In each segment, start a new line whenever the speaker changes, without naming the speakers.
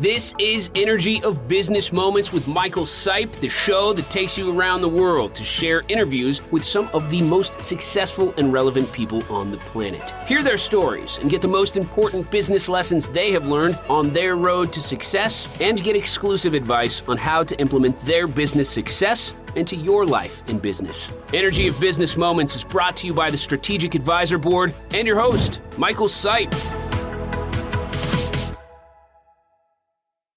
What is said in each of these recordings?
This is Energy of Business Moments with Michael Sipe, the show that takes you around the world to share interviews with some of the most successful and relevant people on the planet. Hear their stories and get the most important business lessons they have learned on their road to success and get exclusive advice on how to implement their business success into your life and business. Energy of Business Moments is brought to you by the Strategic Advisor Board and your host, Michael Sipe.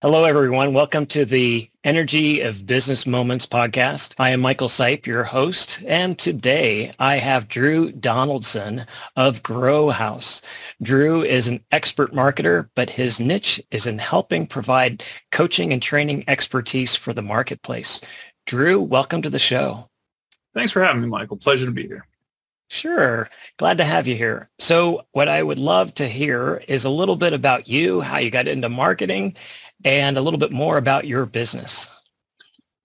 Hello, everyone. Welcome to the Energy of Business Moments podcast. I am Michael Sipe, your host, and today I have Drew Donaldson of Gro.Haus. Drew is an expert marketer, but his niche is in helping provide coaching and training expertise for the marketplace. Drew, welcome to the show.
Thanks for having me, Michael. Pleasure to be here.
Sure. Glad to have you here. So what I would love to hear is a little bit about you, how you got into marketing, and a little bit more about your business.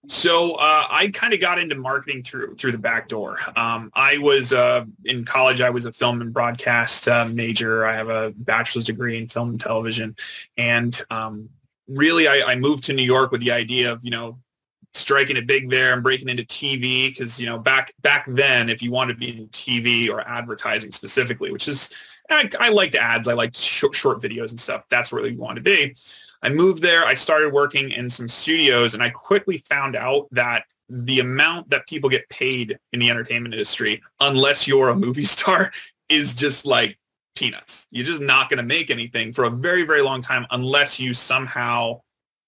So uh, I kind of got into marketing through through the back door. Um, I was uh, in college. I was a film and broadcast uh, major. I have a bachelor's degree in film and television, and um, really, I, I, moved to New York with the idea of you know striking it big there and breaking into TV because you know back back then, if you wanted to be in TV or advertising specifically, which is I, I liked ads, I liked short, short videos and stuff. That's where you want to be. I moved there. I started working in some studios and I quickly found out that the amount that people get paid in the entertainment industry, unless you're a movie star, is just like peanuts. You're just not going to make anything for a very, very long time unless you somehow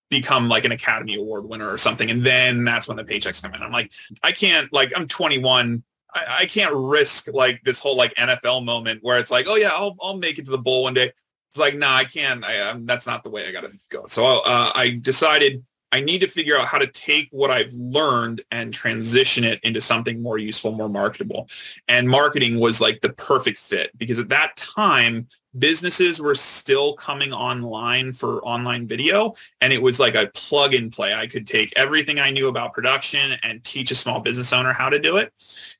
become like an Academy Award winner or something. And then that's when the paychecks come in. I'm like, I can't, like, I'm 21. I, I can't risk like this whole like NFL moment where it's like, oh yeah, I'll, I'll make it to the bowl one day it's like, nah, I can't. I, that's not the way I got to go. So uh, I decided I need to figure out how to take what I've learned and transition it into something more useful, more marketable. And marketing was like the perfect fit because at that time, businesses were still coming online for online video and it was like a plug and play. I could take everything I knew about production and teach a small business owner how to do it.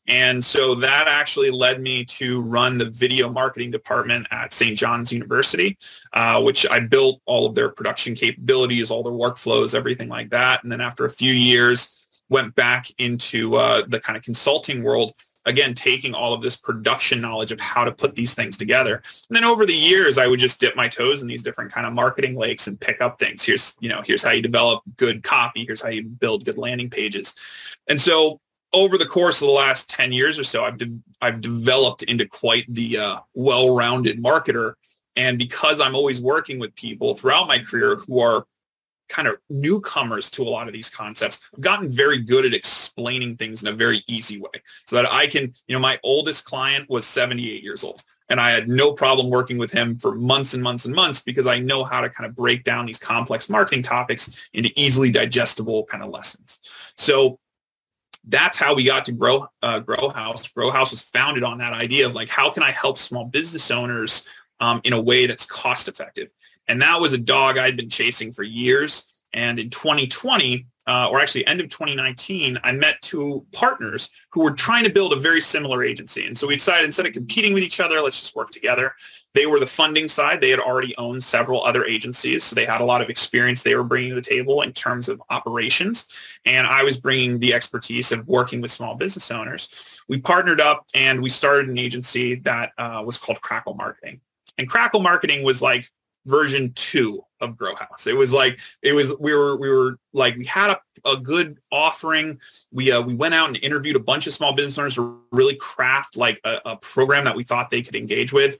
And so that actually led me to run the video marketing department at St. John's University, uh, which I built all of their production capabilities, all their workflows, everything like that. And then after a few years, went back into uh, the kind of consulting world again taking all of this production knowledge of how to put these things together. And then over the years i would just dip my toes in these different kind of marketing lakes and pick up things. Here's you know here's how you develop good copy. Here's how you build good landing pages. And so over the course of the last 10 years or so, I've, de- I've developed into quite the uh, well-rounded marketer. And because I'm always working with people throughout my career who are kind of newcomers to a lot of these concepts, I've gotten very good at explaining things in a very easy way so that I can, you know, my oldest client was 78 years old. And I had no problem working with him for months and months and months because I know how to kind of break down these complex marketing topics into easily digestible kind of lessons. So that's how we got to grow uh, Gro.Haus grow house was founded on that idea of like how can i help small business owners um, in a way that's cost effective and that was a dog i'd been chasing for years and in 2020 uh, or actually end of 2019 i met two partners who were trying to build a very similar agency and so we decided instead of competing with each other let's just work together they were the funding side. They had already owned several other agencies, so they had a lot of experience they were bringing to the table in terms of operations. And I was bringing the expertise of working with small business owners. We partnered up and we started an agency that uh, was called Crackle Marketing. And Crackle Marketing was like version two of Gro.Haus. It was like it was we were we were like we had a, a good offering. We uh, we went out and interviewed a bunch of small business owners to really craft like a, a program that we thought they could engage with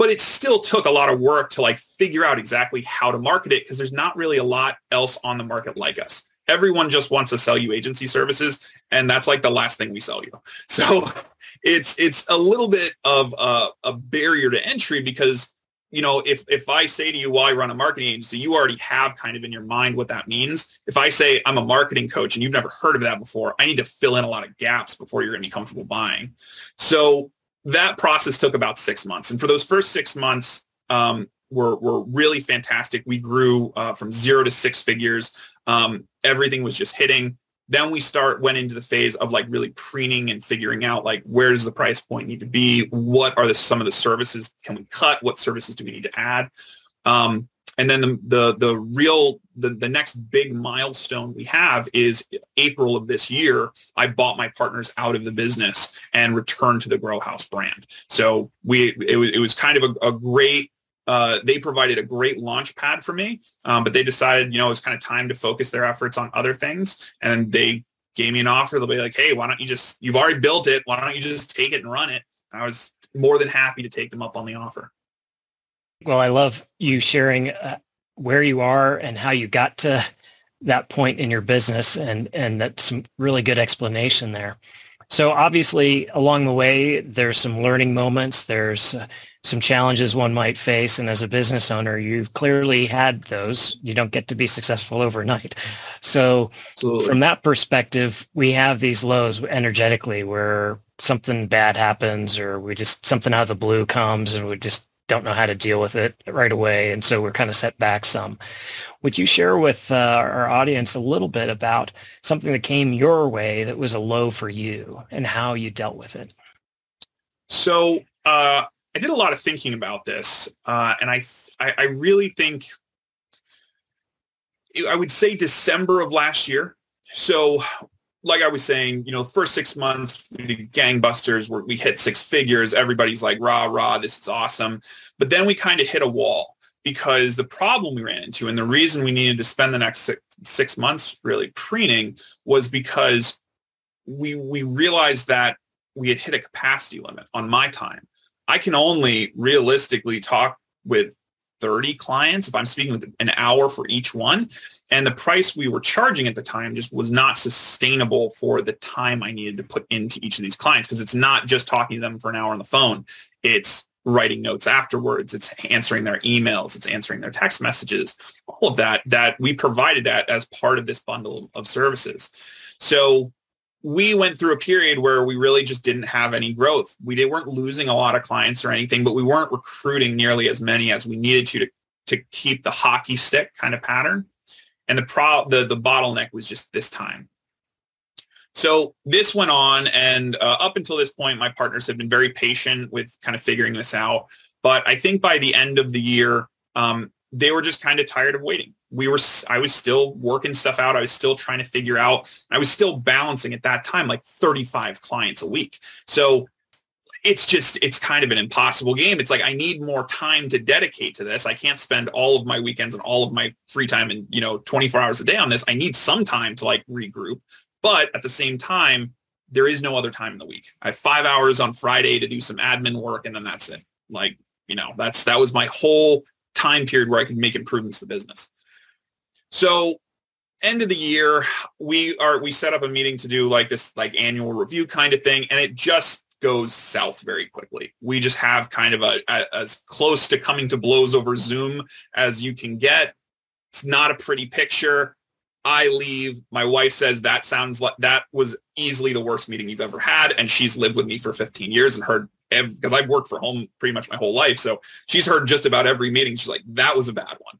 but it still took a lot of work to like figure out exactly how to market it because there's not really a lot else on the market like us. Everyone just wants to sell you agency services, and that's like the last thing we sell you. So it's it's a little bit of a, a barrier to entry because you know if if I say to you, "Well, I run a marketing agency," you already have kind of in your mind what that means. If I say I'm a marketing coach and you've never heard of that before, I need to fill in a lot of gaps before you're going to be comfortable buying. So that process took about six months. And for those first six months um, were, were really fantastic. We grew uh, from zero to six figures. Um, everything was just hitting. Then we start went into the phase of like really preening and figuring out like where does the price point need to be? What are the some of the services can we cut? What services do we need to add? Um, and then the, the, the real, the, the next big milestone we have is April of this year, I bought my partners out of the business and returned to the Gro.Haus brand. So we, it was, it was kind of a, a great, uh, they provided a great launch pad for me, um, but they decided, you know, it was kind of time to focus their efforts on other things. And they gave me an offer. They'll be like, hey, why don't you just, you've already built it. Why don't you just take it and run it? I was more than happy to take them up on the offer.
Well, I love you sharing uh, where you are and how you got to that point in your business and and that's some really good explanation there. So obviously along the way there's some learning moments, there's uh, some challenges one might face and as a business owner you've clearly had those. You don't get to be successful overnight. So Absolutely. from that perspective, we have these lows energetically where something bad happens or we just something out of the blue comes and we just don't know how to deal with it right away. And so we're kind of set back some. Would you share with uh, our audience a little bit about something that came your way that was a low for you and how you dealt with it?
So uh, I did a lot of thinking about this, uh, and I, I, I really think I would say December of last year. So like I was saying, you know, first six months we did gangbusters we hit six figures. Everybody's like, rah, rah, this is awesome. But then we kind of hit a wall because the problem we ran into and the reason we needed to spend the next six, six months really preening was because we we realized that we had hit a capacity limit on my time. I can only realistically talk with 30 clients if I'm speaking with an hour for each one. And the price we were charging at the time just was not sustainable for the time I needed to put into each of these clients because it's not just talking to them for an hour on the phone. It's writing notes afterwards. It's answering their emails. It's answering their text messages. All of that, that we provided that as part of this bundle of services. So we went through a period where we really just didn't have any growth. We weren't losing a lot of clients or anything, but we weren't recruiting nearly as many as we needed to to, to keep the hockey stick kind of pattern. And the pro the, the bottleneck was just this time. So this went on, and uh, up until this point, my partners have been very patient with kind of figuring this out. But I think by the end of the year, um, they were just kind of tired of waiting we were i was still working stuff out i was still trying to figure out i was still balancing at that time like 35 clients a week. So it's just it's kind of an impossible game. It's like i need more time to dedicate to this. I can't spend all of my weekends and all of my free time and you know 24 hours a day on this. I need some time to like regroup. But at the same time there is no other time in the week. I have five hours on friday to do some admin work and then that's it. Like you know that's that was my whole time period where i could make improvements to the business so end of the year, we are we set up a meeting to do like this like annual review kind of thing, and it just goes south very quickly. We just have kind of a, a, as close to coming to blows over Zoom as you can get. It's not a pretty picture. I leave. My wife says that sounds like that was easily the worst meeting you've ever had, and she's lived with me for 15 years and heard because I've worked for home pretty much my whole life, so she's heard just about every meeting. She's like, "That was a bad one,"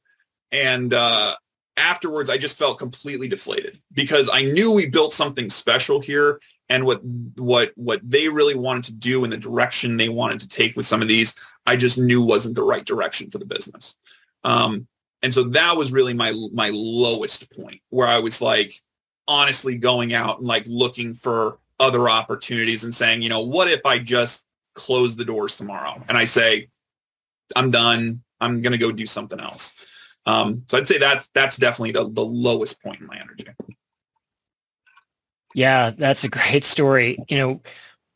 and uh, afterwards, I just felt completely deflated because I knew we built something special here and what what what they really wanted to do and the direction they wanted to take with some of these, I just knew wasn't the right direction for the business. Um, and so that was really my my lowest point where I was like honestly going out and like looking for other opportunities and saying, you know, what if I just close the doors tomorrow and I say, I'm done. I'm going to go do something else. Um, so I'd say that's that's definitely the, the lowest point in my energy.
Yeah, that's a great story. You know,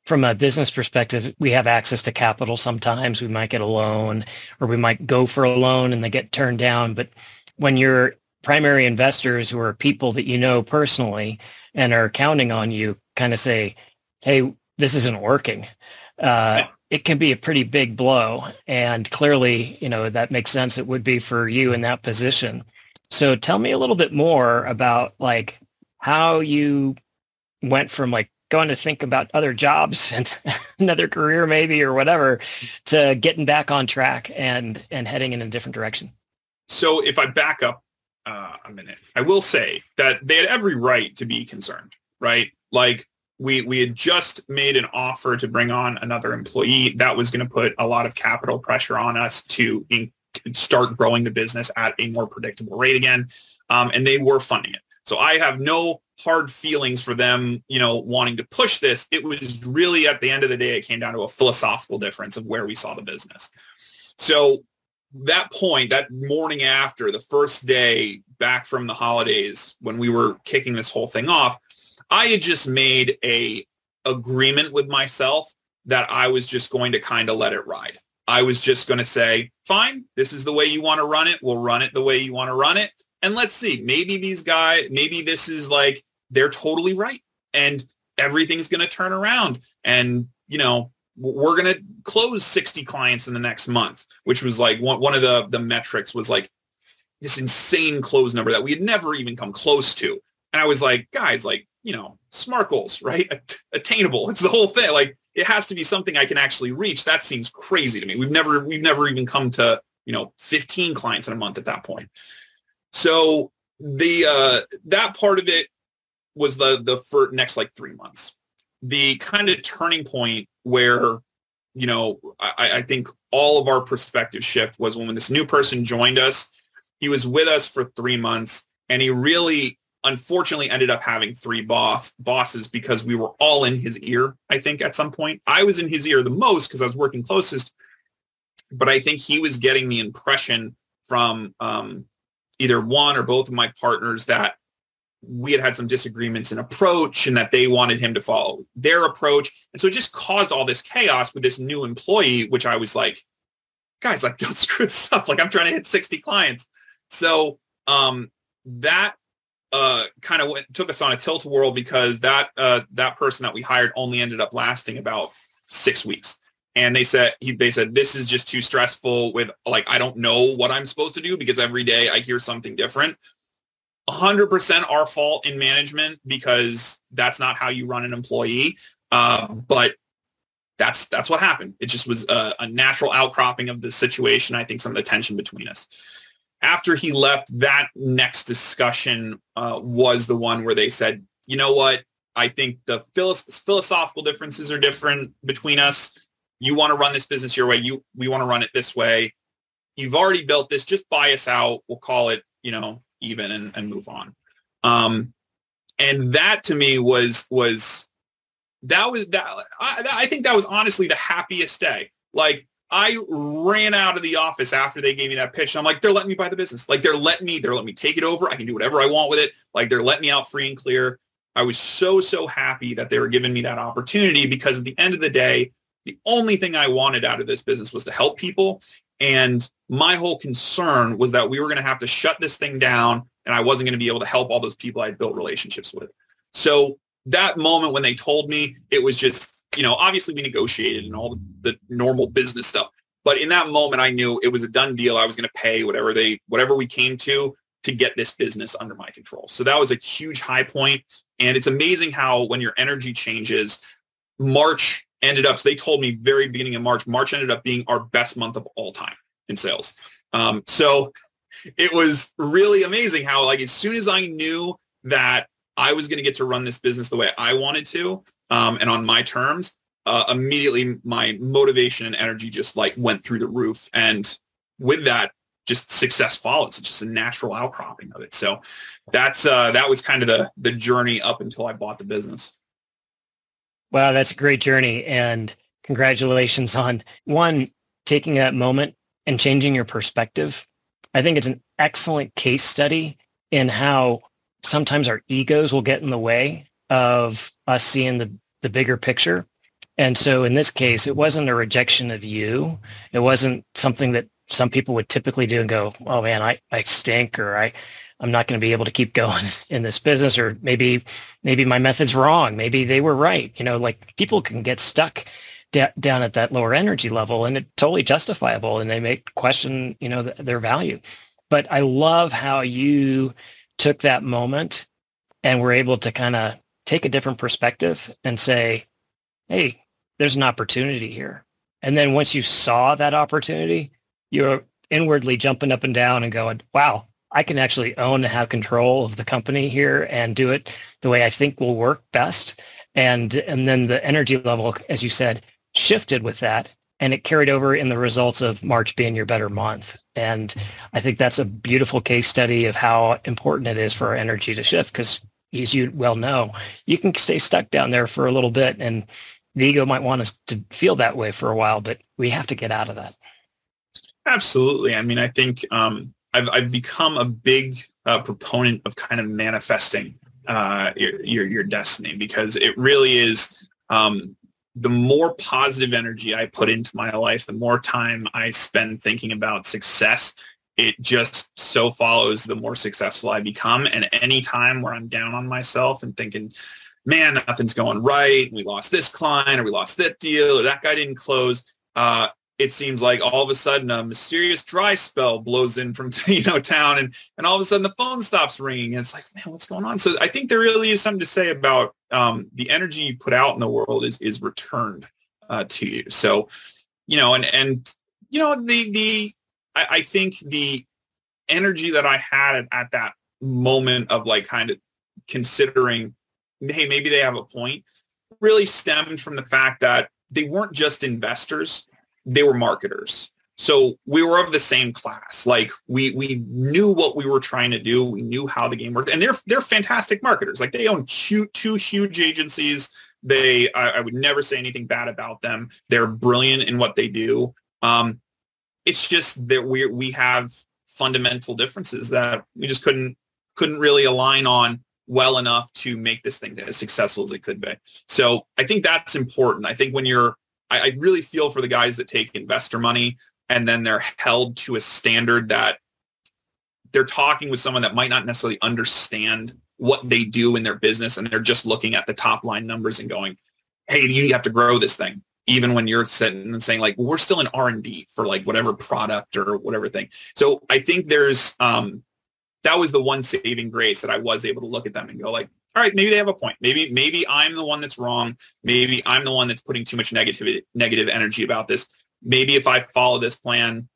from a business perspective, we have access to capital sometimes. We might get a loan or we might go for a loan and they get turned down. But when your primary investors who are people that you know personally and are counting on you kind of say, hey, this isn't working. Uh, it can be a pretty big blow. And clearly, you know, that makes sense. It would be for you in that position. So tell me a little bit more about like how you went from like going to think about other jobs and another career maybe or whatever to getting back on track and and heading in a different direction.
So if I back up uh, a minute, I will say that they had every right to be concerned, right? Like we we had just made an offer to bring on another employee that was going to put a lot of capital pressure on us to in, start growing the business at a more predictable rate again. Um, and they were funding it. So I have no hard feelings for them, you know, wanting to push this. It was really at the end of the day, it came down to a philosophical difference of where we saw the business. So that point, that morning after the first day back from the holidays when we were kicking this whole thing off, I had just made a agreement with myself that I was just going to kind of let it ride. I was just going to say, fine, this is the way you want to run it. We'll run it the way you want to run it. And let's see, maybe these guys, maybe this is like, they're totally right. And everything's going to turn around. And, you know, we're going to close 60 clients in the next month, which was like one, one of the, the metrics was like this insane close number that we had never even come close to. And I was like, guys, like, you know, smart goals, right? attainable. It's the whole thing. Like it has to be something I can actually reach. That seems crazy to me. We've never, we've never even come to, you know, 15 clients in a month at that point. So the, uh, that part of it was the, the for next like three months. The kind of turning point where, you know, I, I think all of our perspective shift was when this new person joined us. He was with us for three months and he really unfortunately ended up having three boss bosses because we were all in his ear, I think, at some point. I was in his ear the most because I was working closest, but I think he was getting the impression from um, either one or both of my partners that we had had some disagreements in approach and that they wanted him to follow their approach. And so it just caused all this chaos with this new employee, which I was like, guys, like, don't screw this up. Like, I'm trying to hit 60 clients. So um, that uh, kind of took us on a tilt world because that uh, that person that we hired only ended up lasting about six weeks. And they said he, they said this is just too stressful. With like I don't know what I'm supposed to do because every day I hear something different. 100% our fault in management because that's not how you run an employee. Uh, but that's that's what happened. It just was a, a natural outcropping of the situation. I think some of the tension between us after he left, that next discussion uh, was the one where they said, you know what? I think the philosophical differences are different between us. You want to run this business your way. You we want to run it this way. You've already built this. Just buy us out. We'll call it, you know, even and, and move on. Um, and that to me was was that was that. I, I think that was honestly the happiest day. Like I ran out of the office after they gave me that pitch. I'm like, they're letting me buy the business. Like they're letting me, they're letting me take it over. I can do whatever I want with it. Like they're letting me out free and clear. I was so, so happy that they were giving me that opportunity because at the end of the day, the only thing I wanted out of this business was to help people. And my whole concern was that we were going to have to shut this thing down and I wasn't going to be able to help all those people I'd built relationships with. So that moment when they told me, it was just you know, obviously we negotiated and all the, normal business stuff. But in that moment, I knew it was a done deal. I was going to pay whatever they, whatever we came to to get this business under my control. So that was a huge high point. And it's amazing how when your energy changes, March ended up, so they told me very beginning of March, March ended up being our best month of all time in sales. Um, so it was really amazing how like as soon as I knew that I was going to get to run this business the way I wanted to, um, and on my terms, uh, immediately my motivation and energy just like went through the roof. And with that, just success follows. It's just a natural outcropping of it. So that's uh, that was kind of the the journey up until I bought the business.
Wow, that's a great journey, and congratulations on one taking that moment and changing your perspective. I think it's an excellent case study in how sometimes our egos will get in the way of us seeing the, the bigger picture. And so in this case, it wasn't a rejection of you. It wasn't something that some people would typically do and go, oh man, I, I stink or I, I'm not going to be able to keep going in this business or maybe, maybe my method's wrong. Maybe they were right. You know, like people can get stuck d- down at that lower energy level and it's totally justifiable and they may question, you know, th- their value. But I love how you took that moment and were able to kind of take a different perspective and say, hey, there's an opportunity here. And then once you saw that opportunity, you're inwardly jumping up and down and going, wow, I can actually own and have control of the company here and do it the way I think will work best. And, and then the energy level, as you said, shifted with that. and it carried over in the results of March being your better month. And I think that's a beautiful case study of how important it is for our energy to shift because as you well know, you can stay stuck down there for a little bit and the ego might want us to feel that way for a while, but we have to get out of that.
Absolutely. I mean, I think um, I've, I've become a big uh, proponent of kind of manifesting uh, your, your, your destiny because it really is um, the more positive energy I put into my life, the more time I spend thinking about success, it just so follows the more successful I become. And any time where I'm down on myself and thinking, man, nothing's going right, we lost this client or we lost that deal or that guy didn't close, uh, it seems like all of a sudden a mysterious dry spell blows in from you know town and and all of a sudden the phone stops ringing and it's like man what's going on? So i think there really is something to say about um, the energy you put out in the world is is returned uh, to you. So you know and and you know the the I, I think the energy that i had at, at that moment of like kind of considering hey maybe they have a point really stemmed from the fact that they weren't just investors they were marketers. So we were of the same class. Like we we knew what we were trying to do. We knew how the game worked, and they're they're fantastic marketers. Like they own two, two huge agencies. They I, I, would never say anything bad about them. They're brilliant in what they do. Um, it's just that we we have fundamental differences that we just couldn't couldn't really align on well enough to make this thing as successful as it could be. So I think that's important. I think when you're I, I really feel for the guys that take investor money and then they're held to a standard that they're talking with someone that might not necessarily understand what they do in their business and they're just looking at the top line numbers and going hey you have to grow this thing even when you're sitting and saying like well, we're still in r&d for like whatever product or whatever thing so i think there's um that was the one saving grace that i was able to look at them and go like all right, maybe they have a point. Maybe maybe I'm the one that's wrong. Maybe I'm the one that's putting too much negative negative energy about this. Maybe if I follow this plan,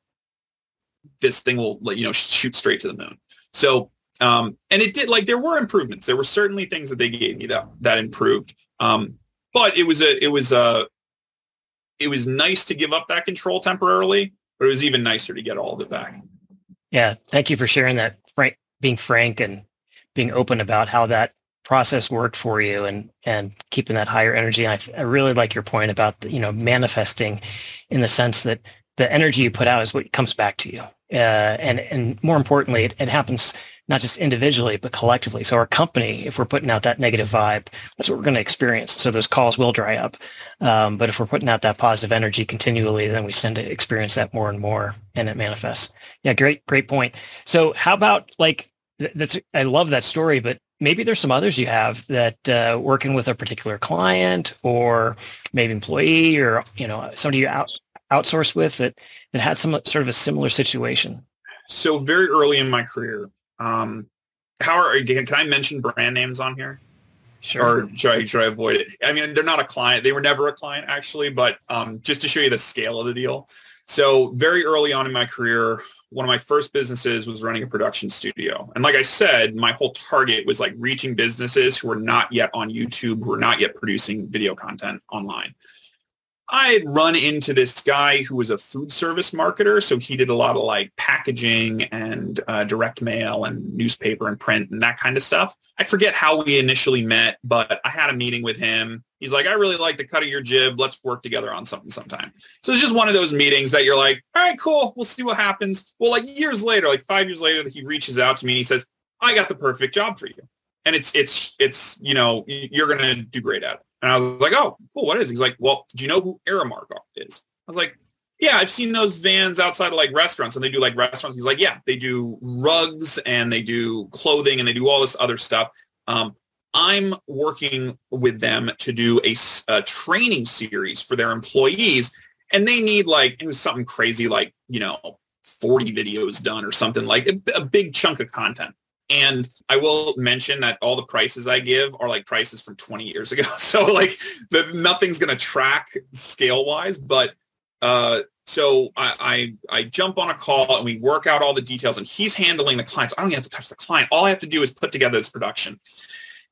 this thing will you know shoot straight to the moon. So um, and it did like there were improvements. There were certainly things that they gave me that that improved. Um, but it was a it was a it was nice to give up that control temporarily, but it was even nicer to get all of it back.
Yeah, thank you for sharing that. Frank, being frank and being open about how that process worked for you and and keeping that higher energy. I, I really like your point about you know manifesting in the sense that the energy you put out is what comes back to you. Uh, and and more importantly, it, it happens not just individually but collectively. So our company, if we're putting out that negative vibe, that's what we're going to experience. So those calls will dry up. Um, but if we're putting out that positive energy continually, then we tend to experience that more and more, and it manifests. Yeah, great, great point. So how about like that's I love that story, but maybe there's some others you have that uh, working with a particular client or maybe employee or you know somebody you out, outsource with that that had some sort of a similar situation
so very early in my career um how are can i mention brand names on here
Sure.
Or should I, should I avoid it? I mean, they're not a client. They were never a client actually, but um, just to show you the scale of the deal. So very early on in my career, one of my first businesses was running a production studio. And like I said, my whole target was like reaching businesses who were not yet on YouTube, who were not yet producing video content online. I had run into this guy who was a food service marketer. So he did a lot of like packaging and uh, direct mail and newspaper and print and that kind of stuff. I forget how we initially met, but I had a meeting with him. He's like, I really like the cut of your jib. Let's work together on something sometime. So it's just one of those meetings that you're like, all right, cool. We'll see what happens. Well, like years later, like five years later, he reaches out to me and he says, I got the perfect job for you. And it's, it's, it's, you know, you're going to do great at it. And I was like, oh, cool. What is? He's like, well, do you know who Aramark is? I was like, yeah, I've seen those vans outside of like restaurants and they do like restaurants. He's like, yeah, they do rugs and they do clothing and they do all this other stuff. Um, I'm working with them to do a, a, training series for their employees and they need like, it was something crazy like, you know, 40 videos done or something like a, a big chunk of content. And I will mention that all the prices I give are like prices from 20 years ago. So like the, nothing's going to track scale wise, but uh, so I, I, I jump on a call and we work out all the details and he's handling the clients. I don't even have to touch the client. All I have to do is put together this production.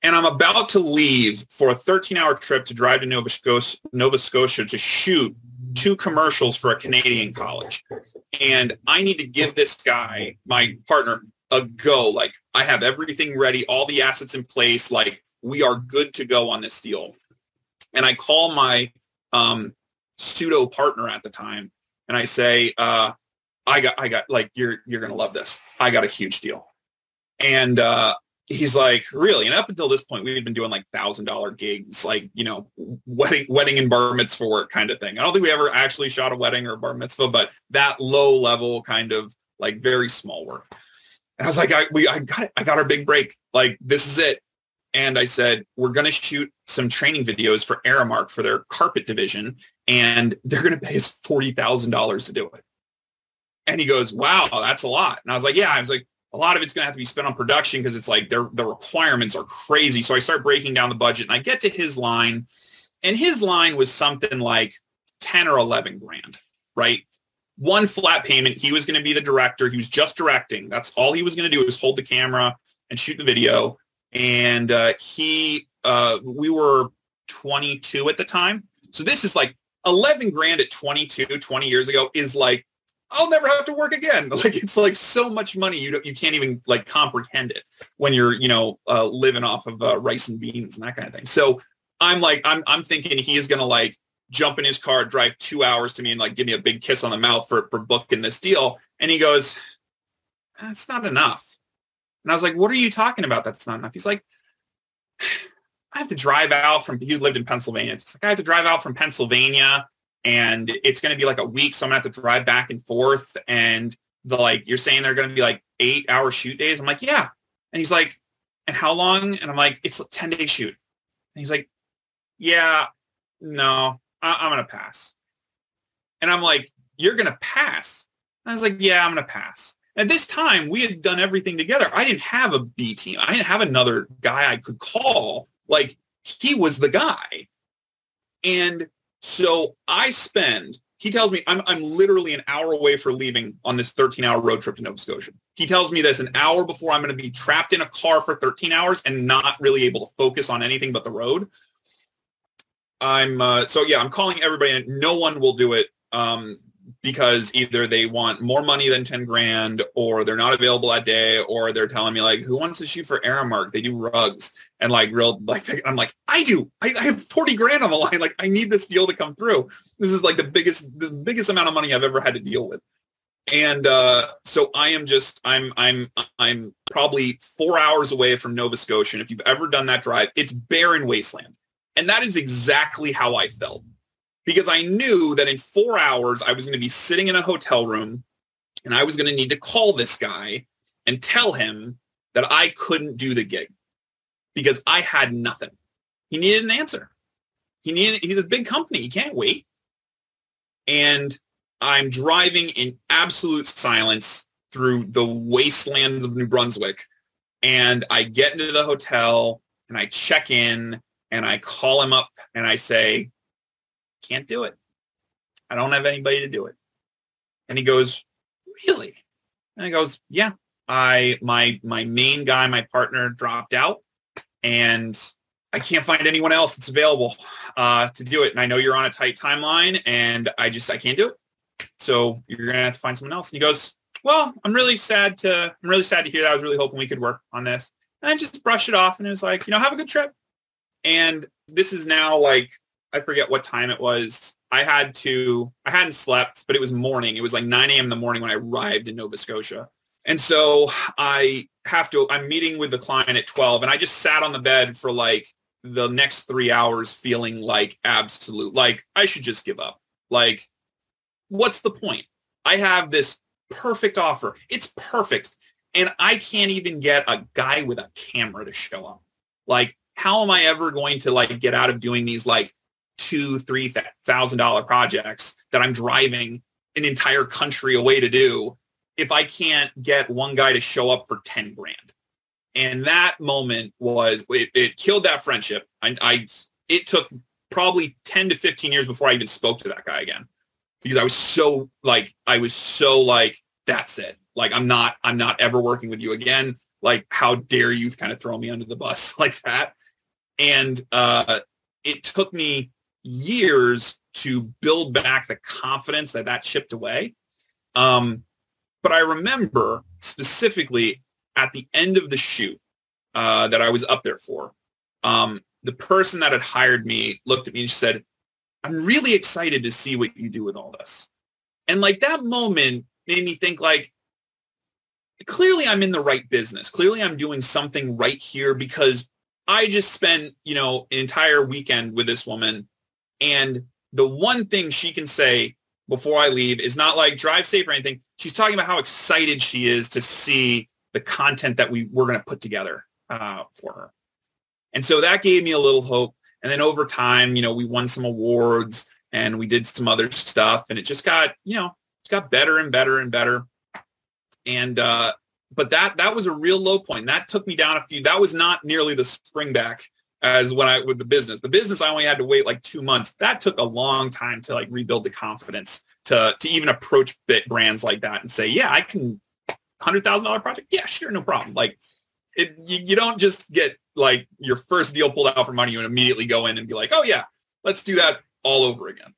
And I'm about to leave for a 13 hour trip to drive to Nova Scotia, Nova Scotia to shoot two commercials for a Canadian college. And I need to give this guy, my partner, a go. Like I have everything ready, all the assets in place. Like we are good to go on this deal. And I call my um, pseudo partner at the time and I say, uh, I got, I got like, you're, you're to love this. I got a huge deal. And uh, he's like, really? And up until this point, we've been doing like thousand dollar gigs, like, you know, wedding, wedding and bar mitzvah work kind of thing. I don't think we ever actually shot a wedding or bar mitzvah, but that low level kind of like very small work. And I was like, I, we, I got it. I got our big break. Like, this is it. And I said, we're going to shoot some training videos for Aramark for their carpet division. And they're going to pay us $40,000 to do it. And he goes, wow, that's a lot. And I was like, yeah, I was like, a lot of it's going to have to be spent on production because it's like their the requirements are crazy. So I start breaking down the budget and I get to his line and his line was something like 10 or 11 grand, right? One flat payment. He was going to be the director. He was just directing. That's all he was going to do was hold the camera and shoot the video. And uh, he, uh, we were 22 at the time. So this is like 11 grand at 22, 20 years ago is like I'll never have to work again. Like it's like so much money you don't, you can't even like comprehend it when you're you know uh, living off of uh, rice and beans and that kind of thing. So I'm like I'm I'm thinking he is gonna like jump in his car, drive two hours to me, and like give me a big kiss on the mouth for for booking this deal. And he goes, "That's not enough." And I was like, "What are you talking about? That's not enough." He's like, "I have to drive out from." He lived in Pennsylvania. It's like I have to drive out from Pennsylvania and it's going to be like a week. So I'm going to have to drive back and forth. And the like, you're saying they're going to be like eight hour shoot days. I'm like, yeah. And he's like, and how long? And I'm like, it's a 10 day shoot. And he's like, yeah, no, I- I'm going to pass. And I'm like, you're going to pass. And I was like, yeah, I'm going to pass. At this time, we had done everything together. I didn't have a B team. I didn't have another guy I could call. Like he was the guy. And so I spend, he tells me I'm, I'm literally an hour away for leaving on this 13 hour road trip to Nova Scotia. He tells me this an hour before I'm going to be trapped in a car for 13 hours and not really able to focus on anything but the road. I'm, uh, so yeah, I'm calling everybody no one will do it. Um, because either they want more money than 10 grand or they're not available that day or they're telling me like who wants to shoot for Aramark? They do rugs. And like real like I'm like I do. I, I, have 40 grand on the line. Like I need this deal to come through. This is like the biggest the biggest amount of money I've ever had to deal with. And uh, so I am just I'm I'm I'm probably four hours away from Nova Scotia. And if you've ever done that drive it's barren wasteland and that is exactly how I felt because I knew that in four hours I was going to be sitting in a hotel room and I was going to need to call this guy and tell him that I couldn't do the gig because I had nothing. He needed an answer. He needed, he's a big company. He can't wait. And I'm driving in absolute silence through the wasteland of New Brunswick. And I get into the hotel and I check in and I call him up and I say, can't do it. I don't have anybody to do it. And he goes, really? And he goes, yeah, I, my, my main guy, my partner dropped out and I can't find anyone else that's available uh, to do it. And I know you're on a tight timeline and I just, I can't do it. So you're going to have to find someone else. And he goes, well, I'm really sad to, I'm really sad to hear that. I was really hoping we could work on this. And I just brushed it off and it was like, you know, have a good trip. And this is now like I forget what time it was. I had to, I hadn't slept, but it was morning. It was like 9 a.m. in the morning when I arrived in Nova Scotia. And so I have to, I'm meeting with the client at 12 and I just sat on the bed for like the next three hours feeling like absolute, like I should just give up. Like, what's the point? I have this perfect offer. It's perfect. And I can't even get a guy with a camera to show up. Like, how am I ever going to like get out of doing these like two, three thousand dollar projects that I'm driving an entire country away to do if I can't get one guy to show up for 10 grand. And that moment was, it, it killed that friendship. I, I, it took probably 10 to 15 years before I even spoke to that guy again because I was so like, I was so like, that's it. Like, I'm not, I'm not ever working with you again. Like, how dare you kind of throw me under the bus like that? And uh, it took me years to build back the confidence that that chipped away. Um, but I remember specifically at the end of the shoot uh, that I was up there for, um, the person that had hired me looked at me and she said, I'm really excited to see what you do with all this. And like that moment made me think like, clearly I'm in the right business. Clearly I'm doing something right here because I just spent, you know, an entire weekend with this woman. And the one thing she can say before I leave is not like drive safe or anything. She's talking about how excited she is to see the content that we we're going to put together uh, for her. And so that gave me a little hope. And then over time, you know, we won some awards and we did some other stuff and it just got, you know, it got better and better and better. And, uh, but that, that was a real low point. That took me down a few, that was not nearly the spring back as when I, with the business, the business, I only had to wait like two months. That took a long time to like rebuild the confidence to, to even approach bit brands like that and say, yeah, I can hundred thousand dollar project. Yeah, sure. No problem. Like it, you, you don't just get like your first deal pulled out for money and immediately go in and be like, oh yeah, let's do that all over again.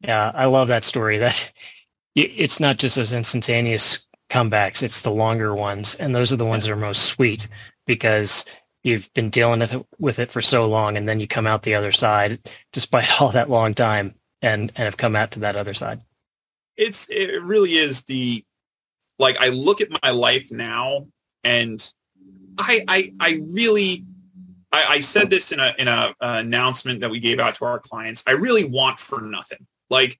Yeah, I love that story. That it's not just those instantaneous comebacks; it's the longer ones, and those are the ones that are most sweet because you've been dealing with it, with it for so long, and then you come out the other side, despite all that long time, and and have come out to that other side.
It's it really is the like I look at my life now, and I I I really I, I said this in a in a uh, announcement that we gave out to our clients. I really want for nothing. Like,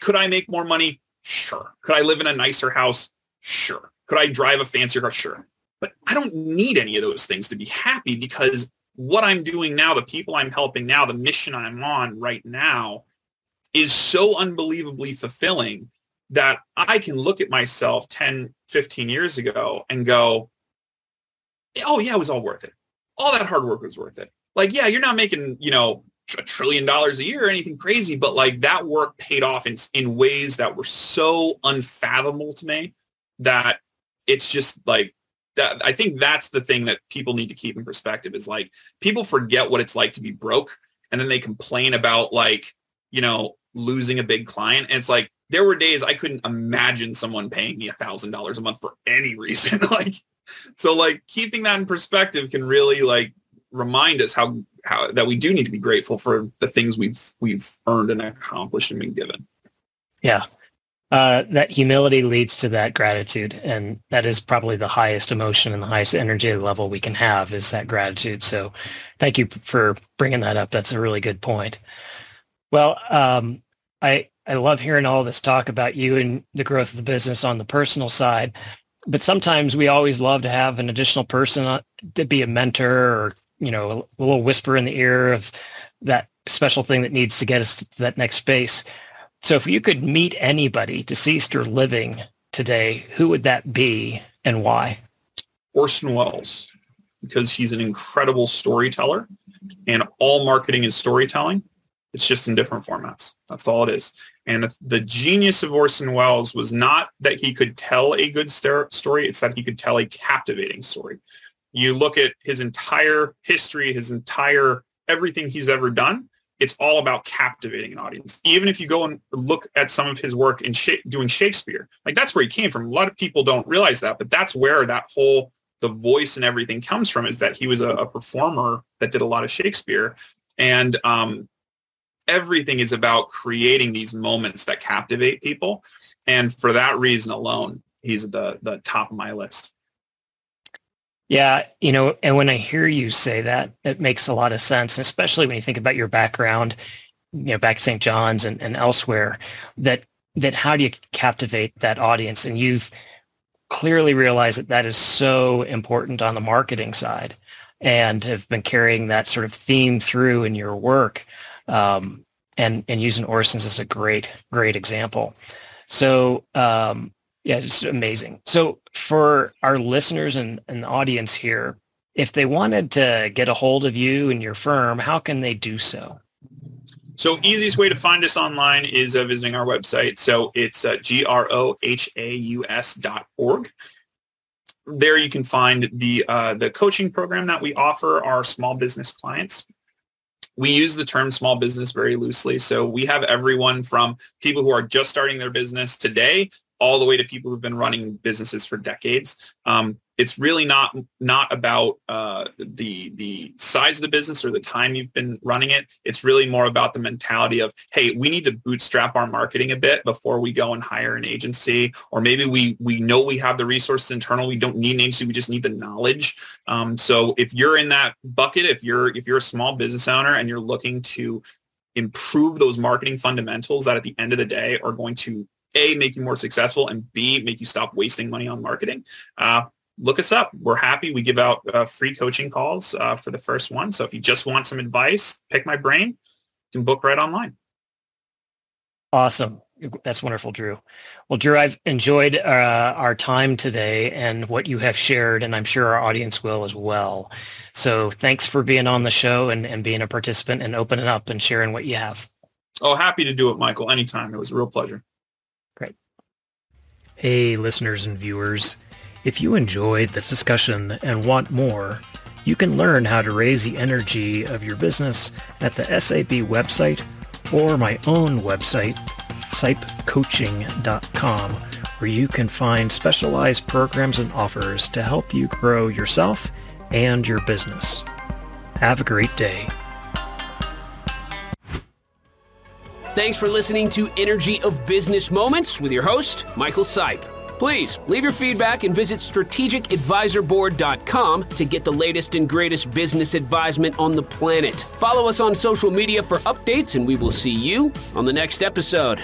could I make more money? Sure. Could I live in a nicer house? Sure. Could I drive a fancier car? Sure. But I don't need any of those things to be happy because what I'm doing now, the people I'm helping now, the mission I'm on right now is so unbelievably fulfilling that I can look at myself 10, 15 years ago and go, oh yeah, it was all worth it. All that hard work was worth it. Like, yeah, you're not making, you know, a trillion dollars a year or anything crazy, but like that work paid off in, in ways that were so unfathomable to me that it's just like that. I think that's the thing that people need to keep in perspective is like people forget what it's like to be broke and then they complain about like, you know, losing a big client. And it's like, there were days I couldn't imagine someone paying me a thousand dollars a month for any reason. like, so like keeping that in perspective can really like remind us how how that we do need to be grateful for the things we've we've earned and accomplished and been given.
Yeah. Uh, that humility leads to that gratitude and that is probably the highest emotion and the highest energy level we can have is that gratitude. So thank you for bringing that up. That's a really good point. Well um, i i love hearing all this talk about you and the growth of the business on the personal side but sometimes we always love to have an additional person to be a mentor or you know, a little whisper in the ear of that special thing that needs to get us to that next space. So if you could meet anybody, deceased or living today, who would that be and why?
Orson Welles, because he's an incredible storyteller and all marketing is storytelling. It's just in different formats. That's all it is. And the, genius of Orson Welles was not that he could tell a good story. It's that he could tell a captivating story. You look at his entire history, his entire everything he's ever done. It's all about captivating an audience. Even if you go and look at some of his work in sh- doing Shakespeare, like that's where he came from. A lot of people don't realize that, but that's where that whole the voice and everything comes from. Is that he was a, a performer that did a lot of Shakespeare, and um, everything is about creating these moments that captivate people. And for that reason alone, he's the the top of my list.
Yeah, you know, and when I hear you say that, it makes a lot of sense, especially when you think about your background, you know, back at St. John's and, and elsewhere, that that how do you captivate that audience? And you've clearly realized that that is so important on the marketing side and have been carrying that sort of theme through in your work um, and, and using Orson's as a great, great example. So um, yeah, it's amazing. So for our listeners and, and the audience here, if they wanted to get a hold of you and your firm, how can they do so?
So easiest way to find us online is uh, visiting our website. So it's uh, G-R-O-H-A-U-S dot org. There you can find the, uh, the coaching program that we offer our small business clients. we use the term small business very loosely. So we have everyone from people who are just starting their business today all the way to people who've been running businesses for decades. Um, it's really not not about uh, the the size of the business or the time you've been running it. It's really more about the mentality of, hey, we need to bootstrap our marketing a bit before we go and hire an agency, or maybe we we know we have the resources internal. We don't need an agency. We just need the knowledge. Um, so if you're in that bucket, if you're if you're a small business owner and you're looking to improve those marketing fundamentals that at the end of the day are going to a make you more successful and b make you stop wasting money on marketing uh, look us up. We're happy. We give out uh, free coaching calls uh, for the first one. So if you just want some advice, pick my brain, you can book right online.
Awesome. That's wonderful, Drew. Well, Drew, I've enjoyed uh, our time today and what you have shared, and I'm sure our audience will as well. So thanks for being on the show and, and being a participant and opening up and sharing what you have.
Oh, happy to do it, Michael. Anytime. It was a real pleasure.
Hey, listeners and viewers. If you enjoyed the discussion and want more, you can learn how to raise the energy of your business at the SAB website or my own website, sipecoaching.com, where you can find specialized programs and offers to help you grow yourself and your business. Have a great day.
Thanks for listening to Energy of Business Moments with your host, Michael Sipe. Please leave your feedback and visit strategicadvisorboard.com to get the latest and greatest business advisement on the planet. Follow us on social media for updates, and we will see you on the next episode.